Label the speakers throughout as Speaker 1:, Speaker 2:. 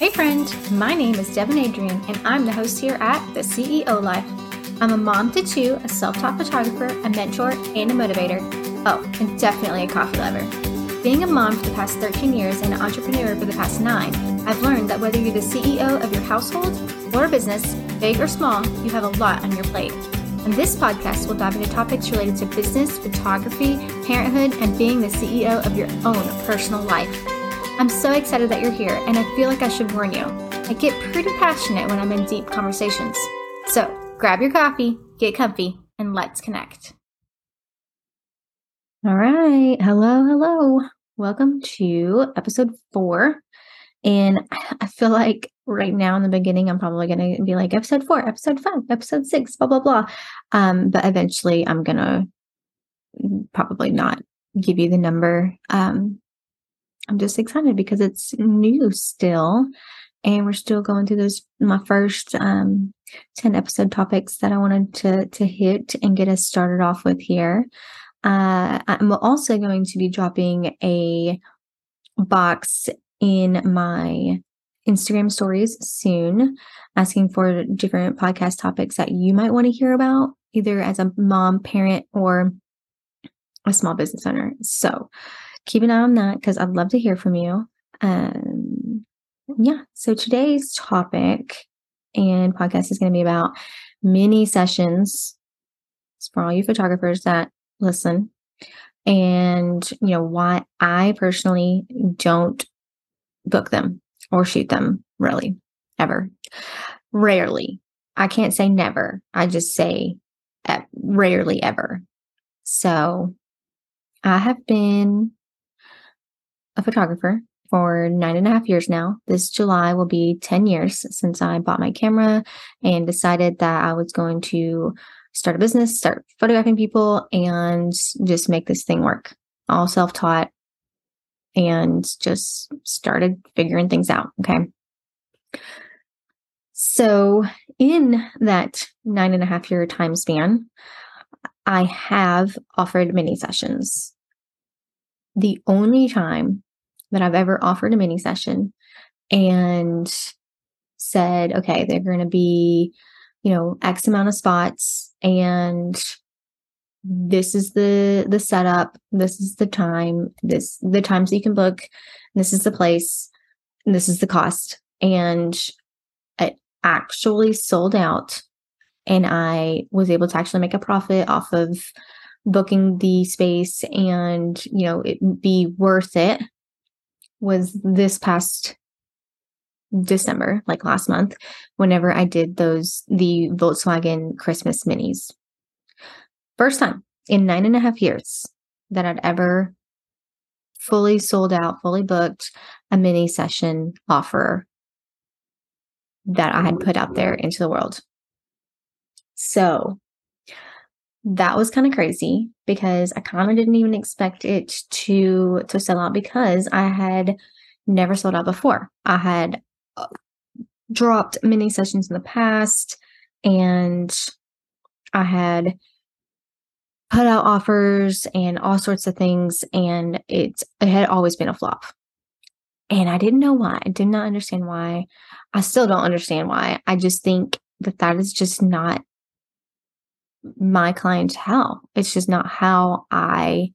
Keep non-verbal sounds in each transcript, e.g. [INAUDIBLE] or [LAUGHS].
Speaker 1: Hey, friend, my name is Devin Adrian, and I'm the host here at The CEO Life. I'm a mom to two, a self taught photographer, a mentor, and a motivator. Oh, and definitely a coffee lover. Being a mom for the past 13 years and an entrepreneur for the past nine, I've learned that whether you're the CEO of your household or a business, big or small, you have a lot on your plate. And this podcast will dive into topics related to business, photography, parenthood, and being the CEO of your own personal life. I'm so excited that you're here, and I feel like I should warn you. I get pretty passionate when I'm in deep conversations. So grab your coffee, get comfy, and let's connect. All right. Hello, hello. Welcome to episode four. And I feel like right now in the beginning, I'm probably going to be like episode four, episode five, episode six, blah, blah, blah. Um, but eventually I'm going to probably not give you the number. Um, I'm just excited because it's new still. And we're still going through those my first um 10 episode topics that I wanted to to hit and get us started off with here. Uh, I'm also going to be dropping a box in my Instagram stories soon, asking for different podcast topics that you might want to hear about, either as a mom, parent, or a small business owner. So keep an eye on that because I'd love to hear from you. Um, yeah. So today's topic and podcast is going to be about mini sessions. It's for all you photographers that listen. And, you know, why I personally don't book them or shoot them really ever. Rarely. I can't say never. I just say rarely ever. So I have been a photographer for nine and a half years now. This July will be 10 years since I bought my camera and decided that I was going to start a business, start photographing people, and just make this thing work. All self taught and just started figuring things out. Okay. So, in that nine and a half year time span, I have offered mini sessions. The only time that I've ever offered a mini session and said, okay, they're going to be, you know, X amount of spots and this is the the setup this is the time this the times you can book this is the place this is the cost. And it actually sold out and i was able to actually make a profit off of booking the space and you know it be worth it was this past December, like last month, whenever I did those, the Volkswagen Christmas minis. First time in nine and a half years that I'd ever fully sold out, fully booked a mini session offer that I had put out there into the world. So that was kind of crazy because I kind of didn't even expect it to to sell out because I had never sold out before. I had uh, dropped mini sessions in the past and I had put out offers and all sorts of things and it it had always been a flop. And I didn't know why. I did not understand why. I still don't understand why. I just think that that is just not my clientele. It's just not how I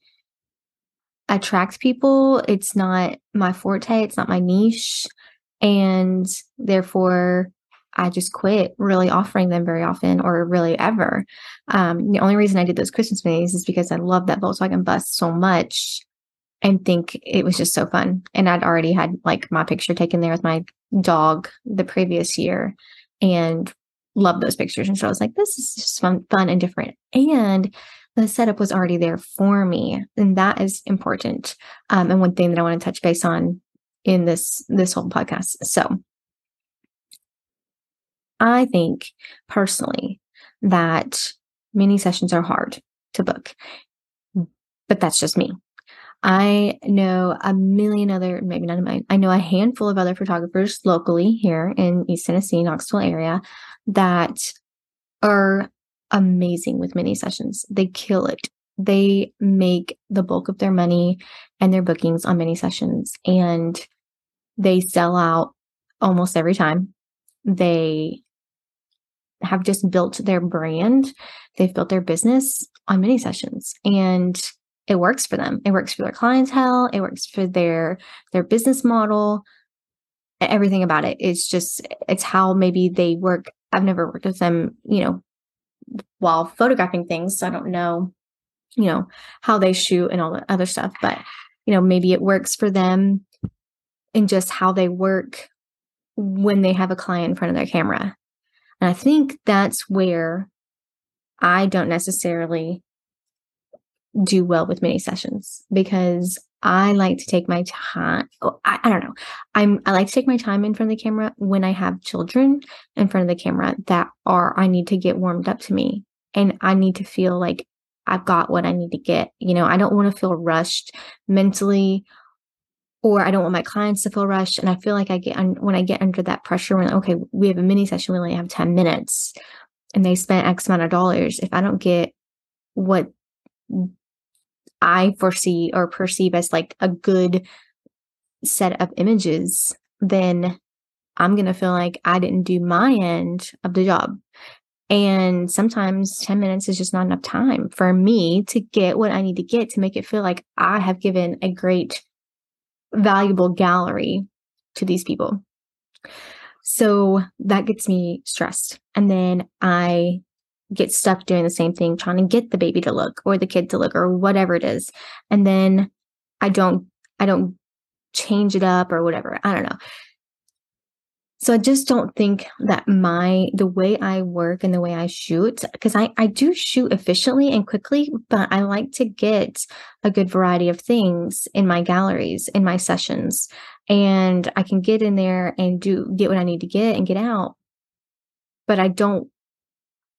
Speaker 1: attract people. It's not my forte. It's not my niche. And therefore, I just quit really offering them very often or really ever. Um, the only reason I did those Christmas minis is because I love that Volkswagen bus so much and think it was just so fun. And I'd already had like my picture taken there with my dog the previous year and love those pictures. And so I was like, this is just fun, fun and different. And the setup was already there for me. And that is important. Um, and one thing that I want to touch base on in this this whole podcast. So I think personally that mini sessions are hard to book. But that's just me. I know a million other, maybe not of mine. I know a handful of other photographers locally here in East Tennessee, Knoxville area that are amazing with mini sessions. They kill it. They make the bulk of their money and their bookings on mini sessions and they sell out almost every time. They have just built their brand, they've built their business on mini sessions and it works for them. It works for their clientele, it works for their their business model. Everything about it. it is just it's how maybe they work. I've never worked with them, you know, while photographing things, so I don't know, you know, how they shoot and all the other stuff, but you know, maybe it works for them in just how they work when they have a client in front of their camera. And I think that's where I don't necessarily do well with mini sessions because I like to take my time. Oh, I, I, don't know. I'm I like to take my time in front of the camera when I have children in front of the camera that are I need to get warmed up to me and I need to feel like I've got what I need to get. You know, I don't want to feel rushed mentally or I don't want my clients to feel rushed. And I feel like I get un- when I get under that pressure, when okay, we have a mini session, we only have 10 minutes and they spent X amount of dollars. If I don't get what I foresee or perceive as like a good set of images, then I'm going to feel like I didn't do my end of the job. And sometimes 10 minutes is just not enough time for me to get what I need to get to make it feel like I have given a great valuable gallery to these people. So that gets me stressed. And then I get stuck doing the same thing, trying to get the baby to look or the kid to look or whatever it is. And then I don't, I don't change it up or whatever. I don't know. So I just don't think that my the way I work and the way I shoot because I I do shoot efficiently and quickly, but I like to get a good variety of things in my galleries, in my sessions, and I can get in there and do get what I need to get and get out. But I don't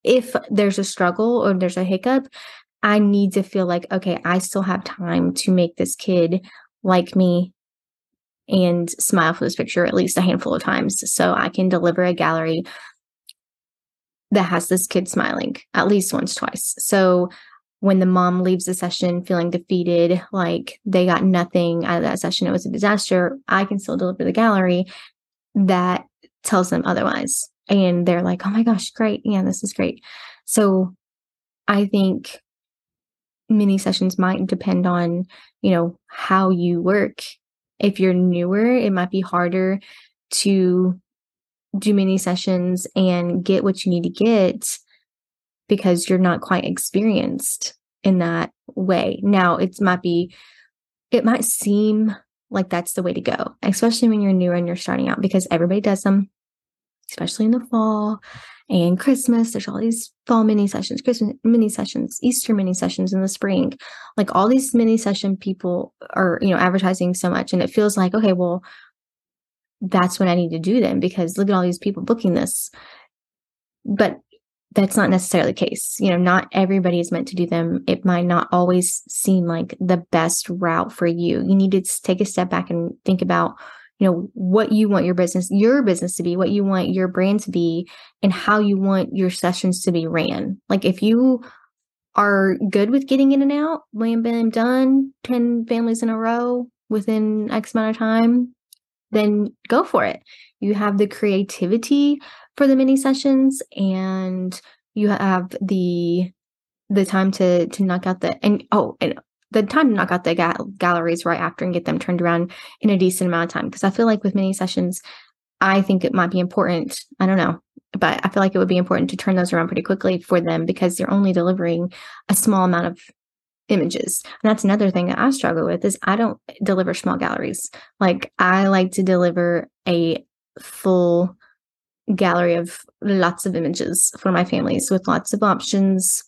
Speaker 1: if there's a struggle or there's a hiccup, I need to feel like okay, I still have time to make this kid like me and smile for this picture at least a handful of times so I can deliver a gallery that has this kid smiling at least once, twice. So when the mom leaves the session feeling defeated, like they got nothing out of that session, it was a disaster, I can still deliver the gallery that tells them otherwise. And they're like, oh my gosh, great. Yeah, this is great. So I think mini sessions might depend on, you know, how you work if you're newer, it might be harder to do mini sessions and get what you need to get because you're not quite experienced in that way. Now, it might be, it might seem like that's the way to go, especially when you're newer and you're starting out because everybody does them, especially in the fall and Christmas. There's all these fall mini sessions, Christmas mini sessions, Easter mini sessions in the spring. Like all these mini session people are, you know, advertising so much. And it feels like, okay, well, that's what I need to do then because look at all these people booking this. But that's not necessarily the case. You know, not everybody is meant to do them. It might not always seem like the best route for you. You need to take a step back and think about you know what you want your business your business to be what you want your brand to be and how you want your sessions to be ran. Like if you are good with getting in and out bam bam done 10 families in a row within x amount of time then go for it. You have the creativity for the mini sessions and you have the the time to to knock out the and oh and the time to knock out the ga- galleries right after and get them turned around in a decent amount of time. Because I feel like with mini sessions, I think it might be important. I don't know, but I feel like it would be important to turn those around pretty quickly for them because they're only delivering a small amount of images. And that's another thing that I struggle with is I don't deliver small galleries. Like I like to deliver a full gallery of lots of images for my families with lots of options,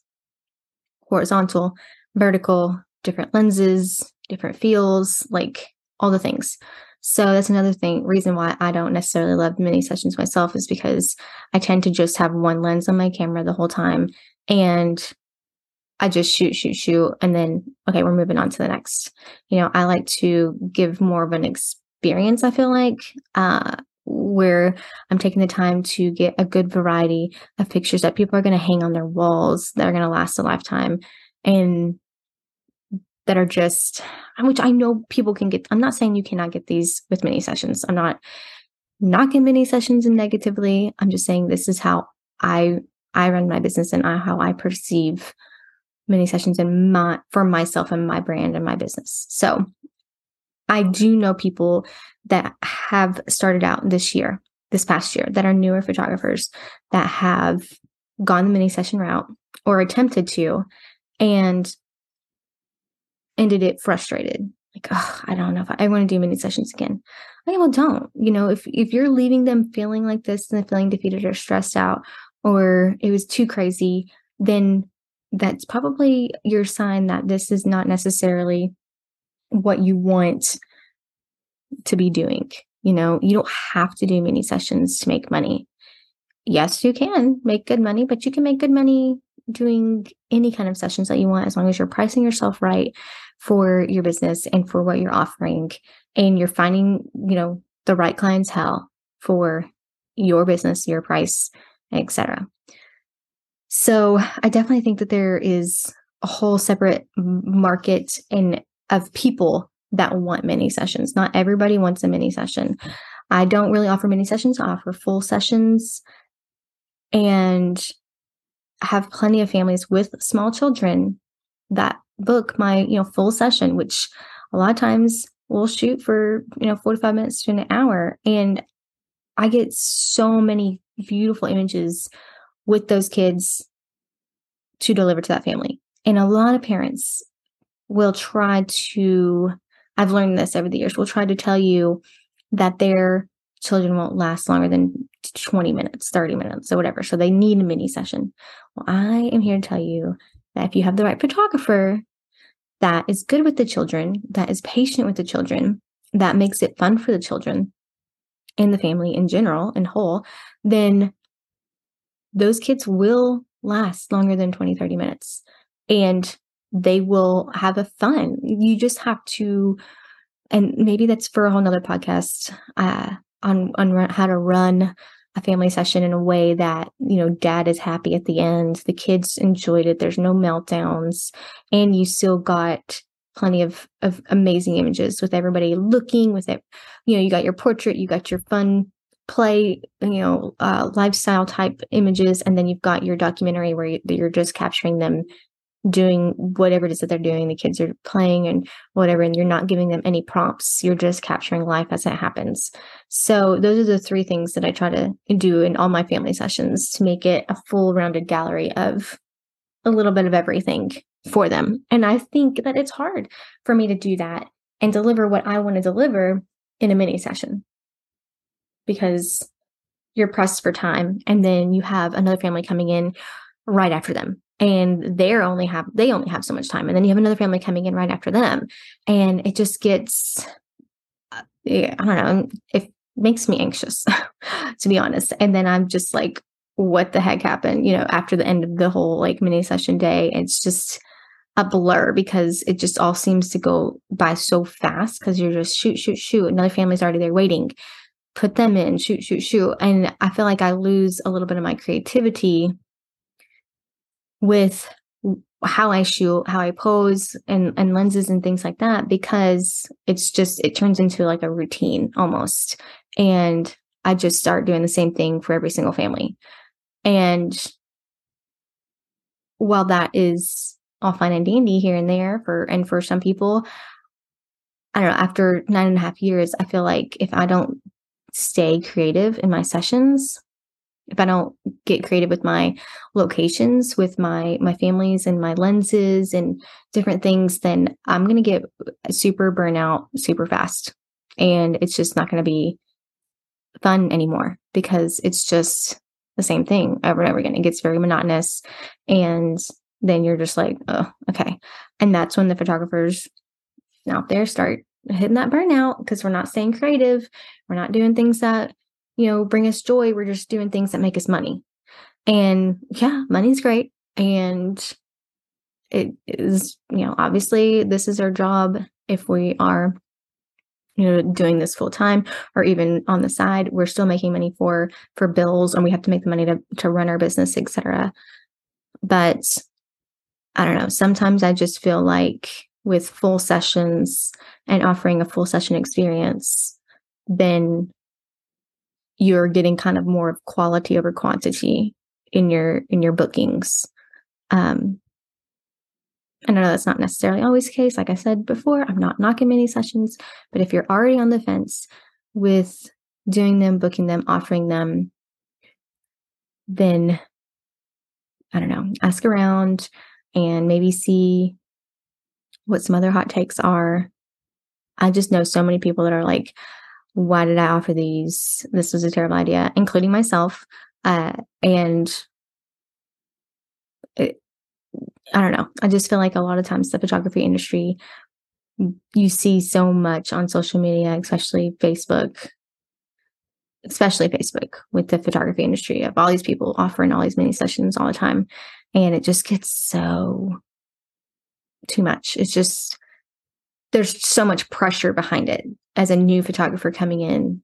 Speaker 1: horizontal, vertical, different lenses, different feels, like all the things. So that's another thing, reason why I don't necessarily love mini sessions myself is because I tend to just have one lens on my camera the whole time and I just shoot, shoot, shoot, and then okay, we're moving on to the next. You know, I like to give more of an experience, I feel like, uh, where I'm taking the time to get a good variety of pictures that people are going to hang on their walls that are going to last a lifetime. And that are just uh, which I know people can get. I'm not saying you cannot get these with mini sessions. I'm not knocking mini sessions and negatively. I'm just saying this is how I I run my business and how I perceive mini sessions in my for myself and my brand and my business. So I do know people that have started out this year, this past year, that are newer photographers that have gone the mini session route or attempted to and ended it frustrated. Like, oh, I don't know if I, I want to do mini sessions again. Okay, well, don't. You know, if if you're leaving them feeling like this and feeling defeated or stressed out, or it was too crazy, then that's probably your sign that this is not necessarily what you want to be doing. You know, you don't have to do mini sessions to make money. Yes, you can make good money, but you can make good money doing any kind of sessions that you want as long as you're pricing yourself right for your business and for what you're offering and you're finding, you know, the right clientele for your business, your price, etc. So, I definitely think that there is a whole separate market and of people that want mini sessions. Not everybody wants a mini session. I don't really offer mini sessions, I offer full sessions. And have plenty of families with small children that book my, you know, full session, which a lot of times we'll shoot for, you know, 45 minutes to an hour. And I get so many beautiful images with those kids to deliver to that family. And a lot of parents will try to, I've learned this over the years, will try to tell you that their children won't last longer than 20 minutes, 30 minutes, or whatever. So they need a mini session. Well, I am here to tell you that if you have the right photographer that is good with the children, that is patient with the children, that makes it fun for the children and the family in general and whole, then those kids will last longer than 20, 30 minutes. And they will have a fun. You just have to, and maybe that's for a whole nother podcast. Uh, on on how to run a family session in a way that you know dad is happy at the end the kids enjoyed it there's no meltdowns and you still got plenty of of amazing images with everybody looking with it you know you got your portrait you got your fun play you know uh, lifestyle type images and then you've got your documentary where you're just capturing them doing whatever it is that they're doing. The kids are playing and whatever, and you're not giving them any prompts. You're just capturing life as it happens. So, those are the three things that I try to do in all my family sessions to make it a full rounded gallery of a little bit of everything for them. And I think that it's hard for me to do that and deliver what I want to deliver in a mini session because you're pressed for time and then you have another family coming in right after them and they're only have they only have so much time. And then you have another family coming in right after them. And it just gets uh, i don't know it makes me anxious [LAUGHS] to be honest. And then i'm just like what the heck happened? You know after the end of the whole like mini session day it's just a blur because it just all seems to go by so fast because you're just shoot shoot shoot. Another family's already there waiting. Put them in. Shoot shoot shoot. And i feel like i lose a little bit of my creativity with how I shoot, how I pose and, and lenses and things like that, because it's just, it turns into like a routine almost. And I just start doing the same thing for every single family. And while that is all fine and dandy here and there for, and for some people, I don't know, after nine and a half years, I feel like if I don't stay creative in my sessions, if I don't get creative with my locations, with my my families and my lenses and different things, then I'm gonna get super burnout super fast. And it's just not gonna be fun anymore because it's just the same thing over and over again. It gets very monotonous. And then you're just like, oh, okay. And that's when the photographers out there start hitting that burnout because we're not staying creative. We're not doing things that you know, bring us joy. We're just doing things that make us money. And yeah, money's great. And it is, you know, obviously this is our job if we are you know doing this full time or even on the side we're still making money for for bills and we have to make the money to to run our business etc but i don't know sometimes i just feel like with full sessions and offering a full session experience then you're getting kind of more of quality over quantity in your in your bookings. Um, and I know that's not necessarily always the case. Like I said before, I'm not knocking mini sessions, but if you're already on the fence with doing them, booking them, offering them, then I don't know, ask around and maybe see what some other hot takes are. I just know so many people that are like, why did I offer these? This was a terrible idea, including myself. Uh, and it, I don't know. I just feel like a lot of times the photography industry, you see so much on social media, especially Facebook, especially Facebook with the photography industry of all these people offering all these mini sessions all the time. And it just gets so too much. It's just, there's so much pressure behind it as a new photographer coming in.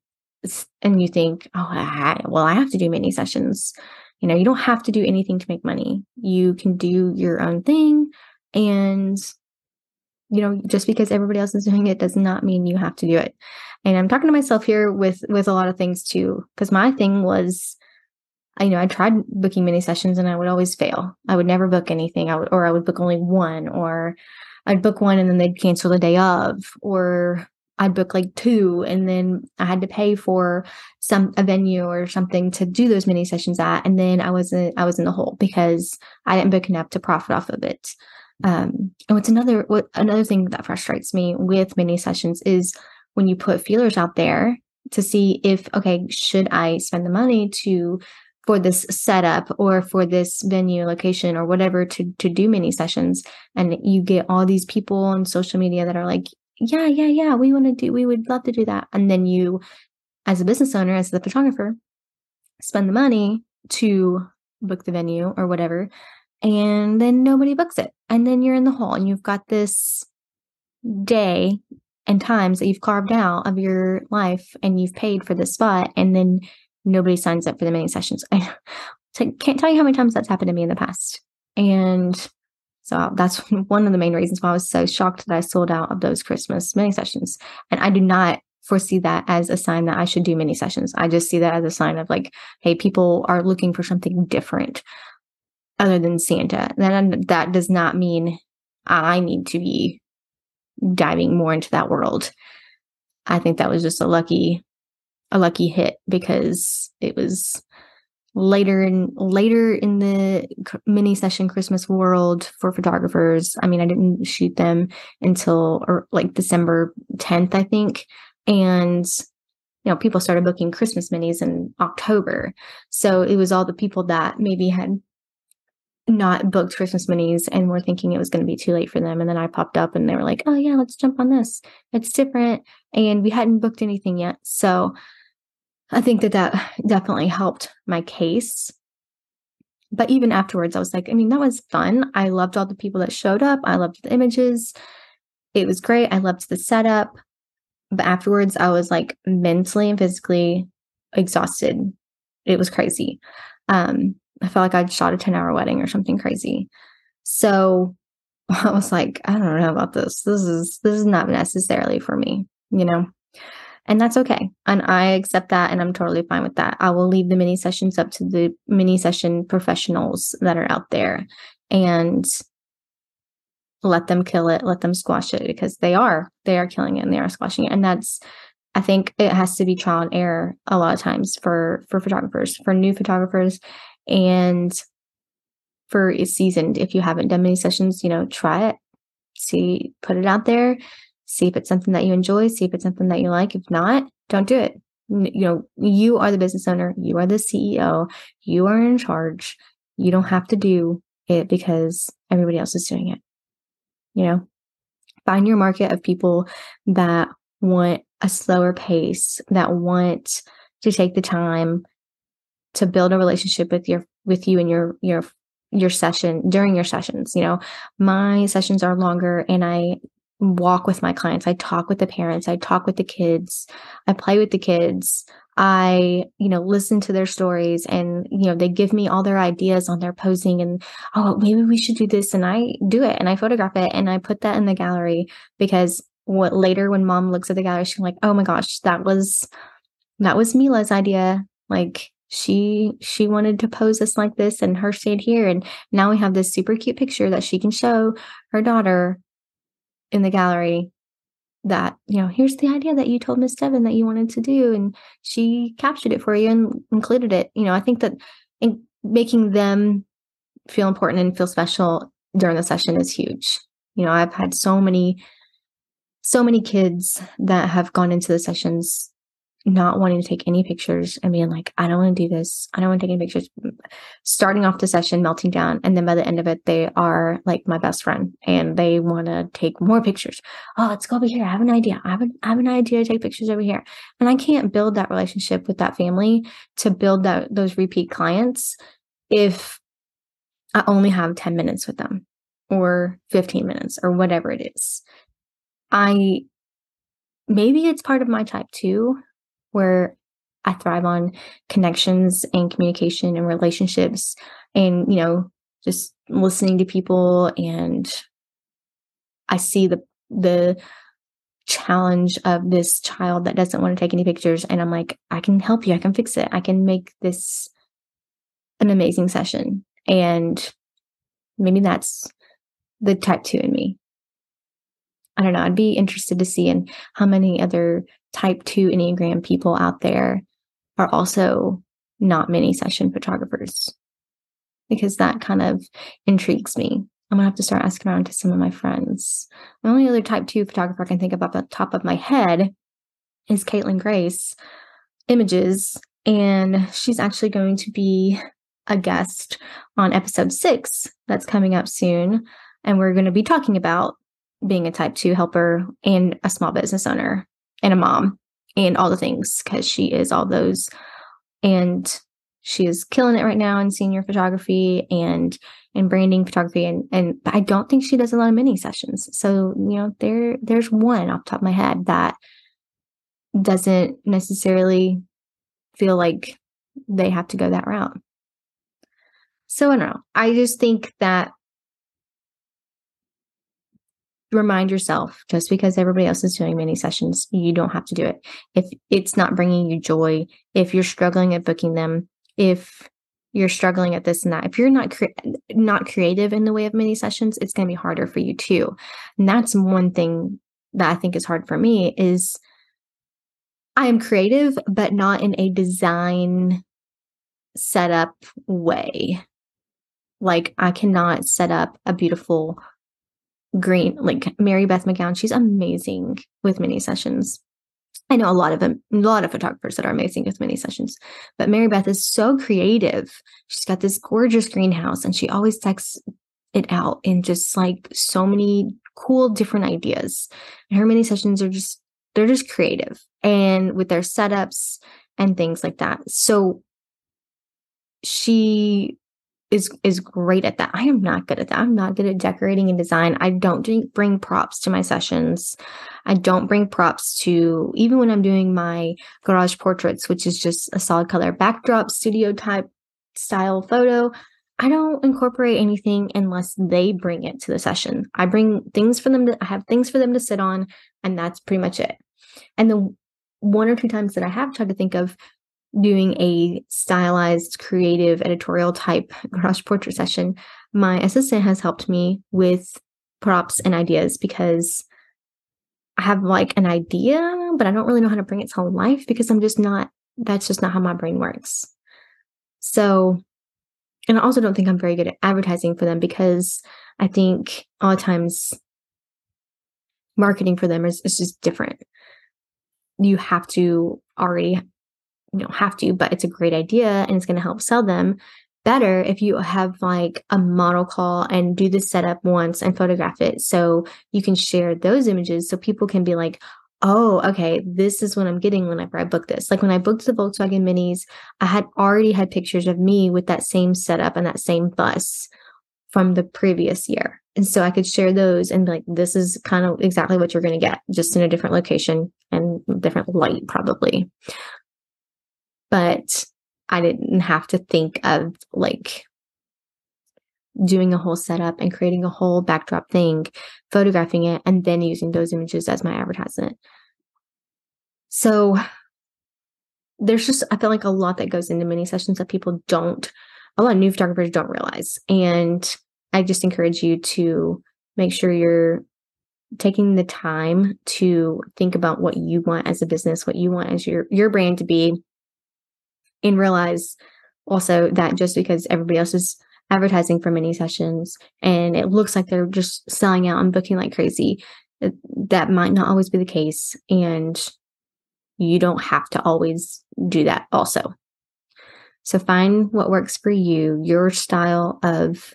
Speaker 1: And you think, oh, I, well, I have to do mini sessions. You know, you don't have to do anything to make money. You can do your own thing. And, you know, just because everybody else is [LAUGHS] doing it does not mean you have to do it and i'm talking to myself here with with a lot of things too because my thing was you know i tried booking mini sessions and i would always fail i would never book anything i would or i would book only one or i'd book one and then they'd cancel the day of or i'd book like two and then i had to pay for some a venue or something to do those mini sessions at and then i wasn't i was in the hole because i didn't book enough to profit off of it. Um, and what's another what another thing that frustrates me with mini sessions is when you put feelers out there to see if okay should i spend the money to for this setup or for this venue location or whatever to to do mini sessions? And you get all these people on social media that are like yeah yeah yeah we want to do we would love to do that and then you as a business owner as the photographer spend the money to book the venue or whatever and then nobody books it and then you're in the hole and you've got this day and times that you've carved out of your life and you've paid for this spot and then nobody signs up for the mini sessions. [LAUGHS] I can't tell you how many times that's happened to me in the past. And so that's [LAUGHS] one of the main reasons why I was so shocked that I sold out of those Christmas mini sessions. And I do not foresee that as a sign that I should do mini sessions. I just see that as a sign of like, hey, people are looking for something different other than Santa. Then that does not mean I need to be diving more into that world. I think that was just a lucky a lucky hit because it was later in later in the mini session Christmas world for photographers. I mean, I didn't shoot them until or like December 10th, I think. And you know, people started booking Christmas minis in October. So it was all the people that maybe had not booked Christmas minis and were thinking it was going to be too late for them. And then I popped up and they were like, oh, yeah, let's jump on this. It's different. And we hadn't booked anything yet. So I think that that definitely helped my case. But even afterwards, I was like, I mean, that was fun. I loved all the people that showed up. I loved the images. It was great. I loved the setup. But afterwards, I was like mentally and physically exhausted. It was crazy. Um, I felt like I'd shot a 10 hour wedding or something crazy. So [LAUGHS] I was like, I don't know about this. This is this is not necessarily for me, you know. And that's okay. And I accept that and I'm totally fine with that. I will leave the mini sessions up to the mini session professionals that are out there and let them kill it, let them squash it because they are. They are killing it and they are squashing it. And that's I think it has to be trial and error a lot of times for for photographers, for new photographers and for seasoned, if you haven't done mini sessions, you know, try it, see, put it out there, see if it's something that you enjoy, see if it's something that you like. If not, don't do it. You know, you are the business owner, you are the CEO, you are in charge. You don't have to do it because everybody else is doing it. You know, find your market of people that want a slower pace, that want to take the time to build a relationship with your with you and your your your session during your sessions you know my sessions are longer and i walk with my clients. I talk with the parents. I talk with the kids. I play with the kids. I you know listen to their stories and you know they give me all their ideas on their posing and oh maybe we should do this and i do it and i photograph it and i put that in the gallery because what later when mom looks at the gallery she's like oh my gosh that was that was Mila's idea. Like she she wanted to pose us like this and her stayed here and now we have this super cute picture that she can show her daughter in the gallery that you know here's the idea that you told miss Devin that you wanted to do and she captured it for you and included it. You know i think that in making them feel important and feel special during the session is huge. You know i've had so many so many kids that have gone into the sessions not wanting to take any pictures and being like, I don't want to do this. I don't want to take any pictures. Starting off the session, melting down. And then by the end of it, they are like my best friend and they want to take more pictures. Oh, let's go over here. I have an idea. I have, an, have an idea to take pictures over here. And I can't build that relationship with that family to build that those repeat clients if I only have 10 minutes with them or 15 minutes or whatever it is. I maybe it's part of my type two where I thrive on connections and communication and relationships and, you know, just listening to people and I see the the challenge of this child that doesn't want to take any pictures and I'm like, I can help you. I can fix it. I can make this an amazing session. And maybe that's the 2 in me. I don't know. I'd be interested to see in how many other type 2 Enneagram people out there are also not mini session photographers because that kind of intrigues me. I'm gonna have to start asking around to some of my friends. The only other type 2 photographer I can think of off the top of my head is Caitlin Grace Images, and she's actually going to be a guest on episode six that's coming up soon. And we're going to be talking about being a type 2 helper and a small business owner and a mom and all the things because she is all those. And she is killing it right now in senior photography and in branding photography and and I don't think she does a lot of mini sessions. So, you know, there there's one off top of my head that doesn't necessarily feel like they have to go that route. So I don't know. I just think that remind yourself just because everybody else is doing mini sessions, you don't have to do it. If it's not bringing you joy, if you're struggling at booking them, if you're struggling at this and that, if you're not cre- not creative in the way of mini sessions, it's going to be harder for you too. And that's one thing that I think is hard for me is I am creative, but not in a design setup way. Like I cannot set up a beautiful green, like Mary Beth McGowan, she's amazing with mini sessions. I know a lot of them, a lot of photographers that are amazing with mini sessions, but Mary Beth is so creative. She's got this gorgeous greenhouse and she always texts it out in just like so many cool different ideas. And her mini sessions are just, they're just creative and with their setups and things like that. So she is is great at that. I am not good at that. I'm not good at decorating and design. I don't bring props to my sessions. I don't bring props to even when I'm doing my garage portraits, which is just a solid color backdrop studio type style photo. I don't incorporate anything unless they bring it to the session. I bring things for them to I have things for them to sit on and that's pretty much it. And the one or two times that I have tried to think of doing a stylized, creative, editorial type garage portrait session, my assistant has helped me with props and ideas because I have like an idea, but I don't really know how to bring it to life because I'm just not, that's just not how my brain works. So, and I also don't think I'm very good at advertising for them because I think a lot of times marketing for them is, is just different. You have to already you don't have to, but it's a great idea and it's going to help sell them better if you have like a model call and do the setup once and photograph it. So you can share those images so people can be like oh okay this is what i'm getting whenever i book this. Like when i booked the volkswagen minis i had already had pictures of me with that same setup and that same bus from the previous year. And so i could share those and like this is kind of exactly what you're going to get just in a different location and different light probably but I didn't have to think of like doing a whole setup and creating a whole backdrop thing, photographing it, and then using those images as my advertisement. So there's just I feel like a lot that goes into mini sessions that people don't a lot of new photographers don't realize. And I just encourage you to make sure you're taking the time to think about what you want as a business, what you want as your your brand to be, and realize also that just because everybody else is advertising for mini sessions and it looks like they're just selling out and booking like crazy, uh, that might not always be the case. And you don't have to always do that also. So find what works for you, your style of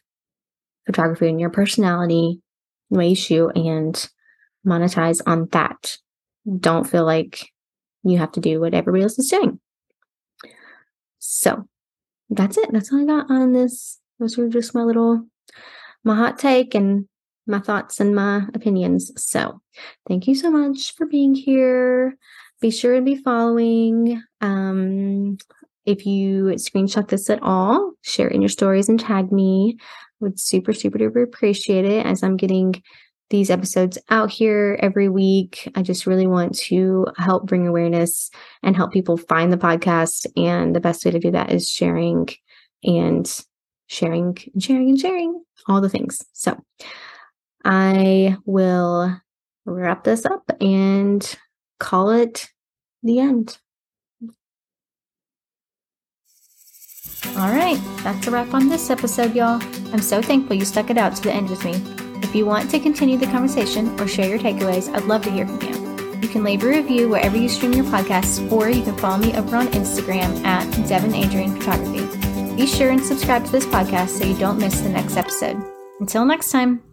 Speaker 1: photography and your personality, the way you shoot, and monetize on that. Don't feel like you have to do what everybody else is doing. So that's it. That's all I got on this. Those were just my little my hot take and my thoughts and my opinions. So thank you so much for being here. Be sure to be following. Um, if you screenshot this at all, share in your stories and tag me. Would super, super duper appreciate it as I'm getting these episodes out here every week. I just really want to help bring awareness and help people find the podcast. And the best way to do that is sharing and sharing and sharing and sharing all the things. So I will wrap this up and call it the end. All right, that's a wrap on this episode, y'all. I'm so thankful you stuck it out to the end with me. If you want to continue the conversation or share your takeaways, I'd love to hear from you. You can leave a review wherever you stream your podcasts, or you can follow me over on Instagram at Devin Adrian Photography. Be sure and subscribe to this podcast so you don't miss the next episode. Until next time.